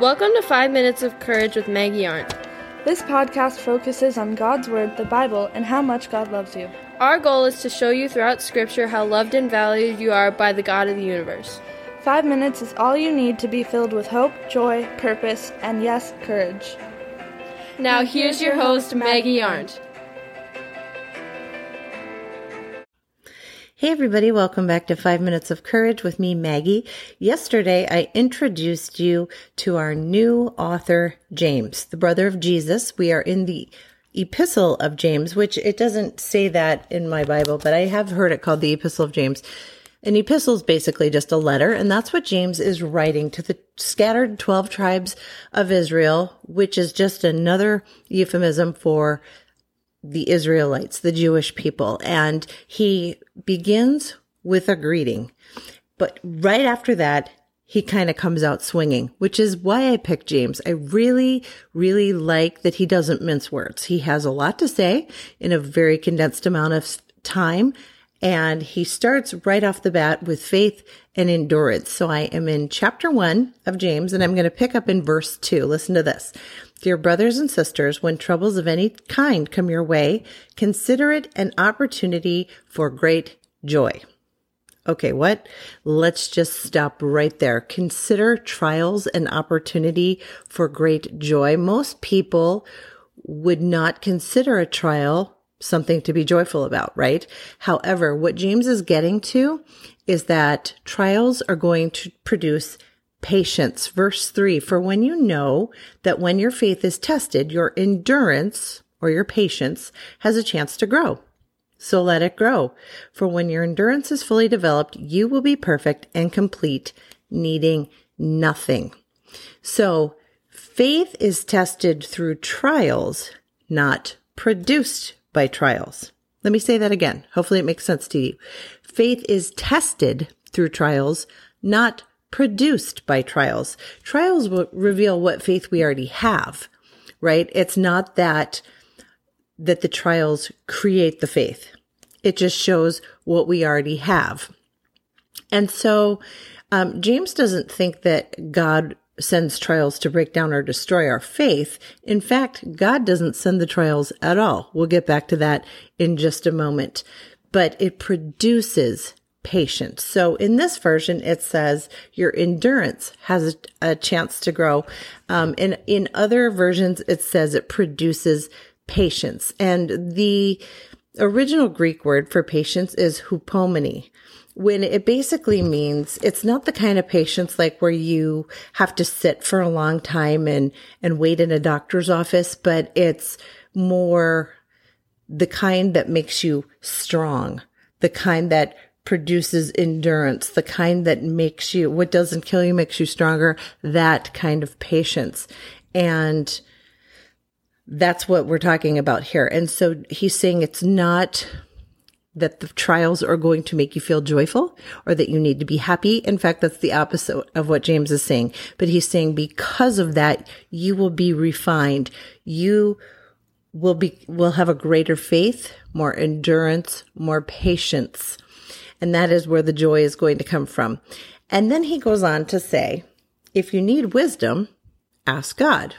Welcome to 5 Minutes of Courage with Maggie Arndt. This podcast focuses on God's Word, the Bible, and how much God loves you. Our goal is to show you throughout Scripture how loved and valued you are by the God of the universe. Five minutes is all you need to be filled with hope, joy, purpose, and yes, courage. Now, here's your host, Maggie Arndt. Hey, everybody, welcome back to Five Minutes of Courage with me, Maggie. Yesterday, I introduced you to our new author, James, the brother of Jesus. We are in the Epistle of James, which it doesn't say that in my Bible, but I have heard it called the Epistle of James. An epistle is basically just a letter, and that's what James is writing to the scattered 12 tribes of Israel, which is just another euphemism for the Israelites, the Jewish people. And he begins with a greeting. But right after that, he kind of comes out swinging, which is why I picked James. I really, really like that he doesn't mince words. He has a lot to say in a very condensed amount of time. And he starts right off the bat with faith and endurance. So I am in chapter one of James and I'm going to pick up in verse two. Listen to this. Dear brothers and sisters, when troubles of any kind come your way, consider it an opportunity for great joy. Okay, what? Let's just stop right there. Consider trials an opportunity for great joy. Most people would not consider a trial something to be joyful about, right? However, what James is getting to is that trials are going to produce patience. Verse three, for when you know that when your faith is tested, your endurance or your patience has a chance to grow. So let it grow. For when your endurance is fully developed, you will be perfect and complete, needing nothing. So faith is tested through trials, not produced by trials. Let me say that again. Hopefully it makes sense to you. Faith is tested through trials, not produced by trials. Trials will reveal what faith we already have, right? It's not that, that the trials create the faith. It just shows what we already have. And so, um, James doesn't think that God sends trials to break down or destroy our faith. In fact, God doesn't send the trials at all. We'll get back to that in just a moment. But it produces patience. So in this version, it says your endurance has a, chance to grow. Um, in, in other versions, it says it produces patience. And the original Greek word for patience is hupomone. When it basically means it's not the kind of patience like where you have to sit for a long time and, and wait in a doctor's office, but it's more the kind that makes you strong, the kind that produces endurance, the kind that makes you, what doesn't kill you makes you stronger, that kind of patience. And that's what we're talking about here. And so he's saying it's not that the trials are going to make you feel joyful or that you need to be happy. In fact, that's the opposite of what James is saying. But he's saying because of that, you will be refined. You will be, will have a greater faith, more endurance, more patience. And that is where the joy is going to come from. And then he goes on to say, if you need wisdom, ask God.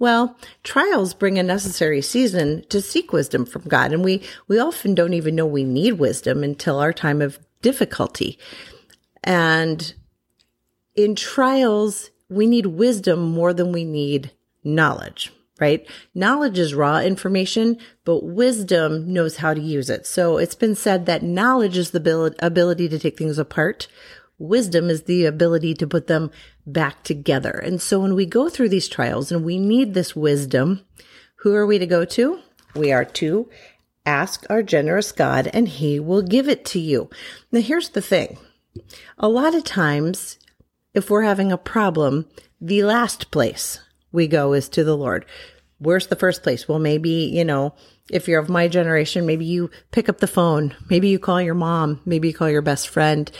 Well, trials bring a necessary season to seek wisdom from God. And we, we often don't even know we need wisdom until our time of difficulty. And in trials, we need wisdom more than we need knowledge right? Knowledge is raw information, but wisdom knows how to use it. So it's been said that knowledge is the ability to take things apart. Wisdom is the ability to put them back together. And so when we go through these trials and we need this wisdom, who are we to go to? We are to ask our generous God and he will give it to you. Now here's the thing. A lot of times, if we're having a problem, the last place we go is to the Lord where's the first place? Well, maybe, you know, if you're of my generation, maybe you pick up the phone. Maybe you call your mom. Maybe you call your best friend.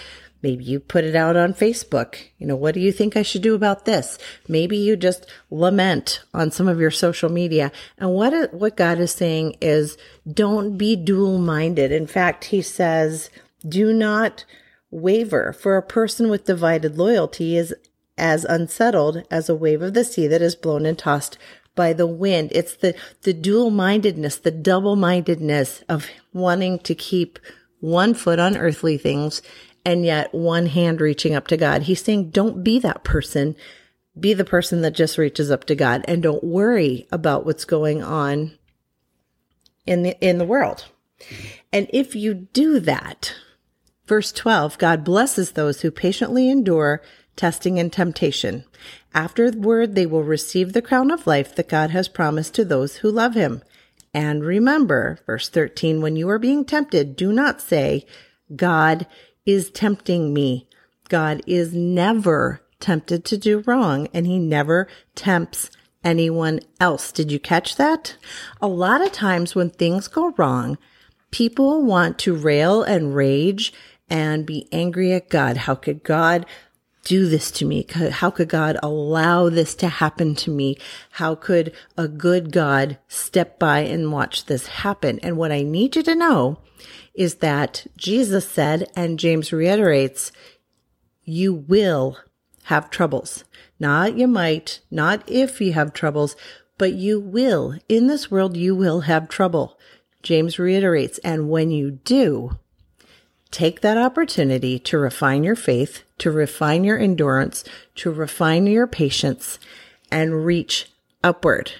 Maybe you put it out on Facebook. You know, what do you think I should do about this? Maybe you just lament on some of your social media. And what, what God is saying is don't be dual minded. In fact, he says, do not waver for a person with divided loyalty is as unsettled as a wave of the sea that is blown and tossed by the wind. It's the, the dual mindedness, the double mindedness of wanting to keep one foot on earthly things and yet one hand reaching up to God. He's saying, don't be that person. Be the person that just reaches up to God and don't worry about what's going on in the, in the world. And if you do that, verse 12, God blesses those who patiently endure testing and temptation. Afterward, they will receive the crown of life that God has promised to those who love him. And remember, verse 13, when you are being tempted, do not say, God is tempting me. God is never tempted to do wrong and he never tempts anyone else. Did you catch that? A lot of times when things go wrong, people want to rail and rage and be angry at God. How could God do this to me? How could God allow this to happen to me? How could a good God step by and watch this happen? And what I need you to know is that Jesus said, and James reiterates, you will have troubles. Not you might, not if you have troubles, but you will. In this world, you will have trouble. James reiterates, and when you do, take that opportunity to refine your faith, to refine your endurance, to refine your patience, and reach upward.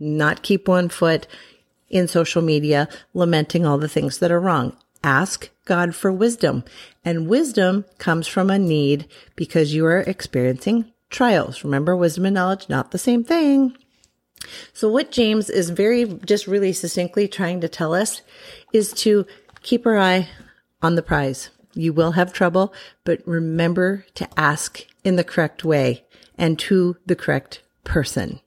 Not keep one foot in social media lamenting all the things that are wrong. Ask God for wisdom. And wisdom comes from a need because you are experiencing trials. Remember, wisdom and knowledge, not the same thing. So what James is very, just really succinctly trying to tell us is to keep our eye on the prize. You will have trouble, but remember to ask in the correct way and to the correct person.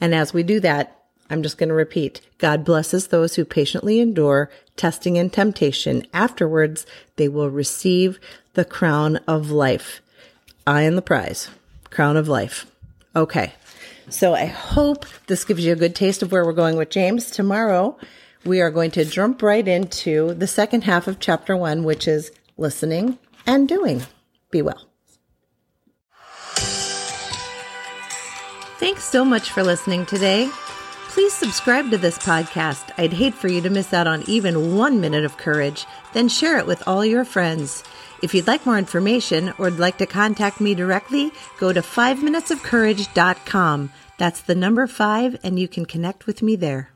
And as we do that, I'm just going to repeat. God blesses those who patiently endure testing and temptation. Afterwards, they will receive the crown of life. I am the prize. Crown of life. Okay. So I hope this gives you a good taste of where we're going with James. Tomorrow, we are going to jump right into the second half of chapter one, which is listening and doing. Be well. Thanks so much for listening today. Please subscribe to this podcast. I'd hate for you to miss out on even one minute of courage. Then share it with all your friends. If you'd like more information or would like to contact me directly, go to 5minutesofcourage.com. That's the number five, and you can connect with me there.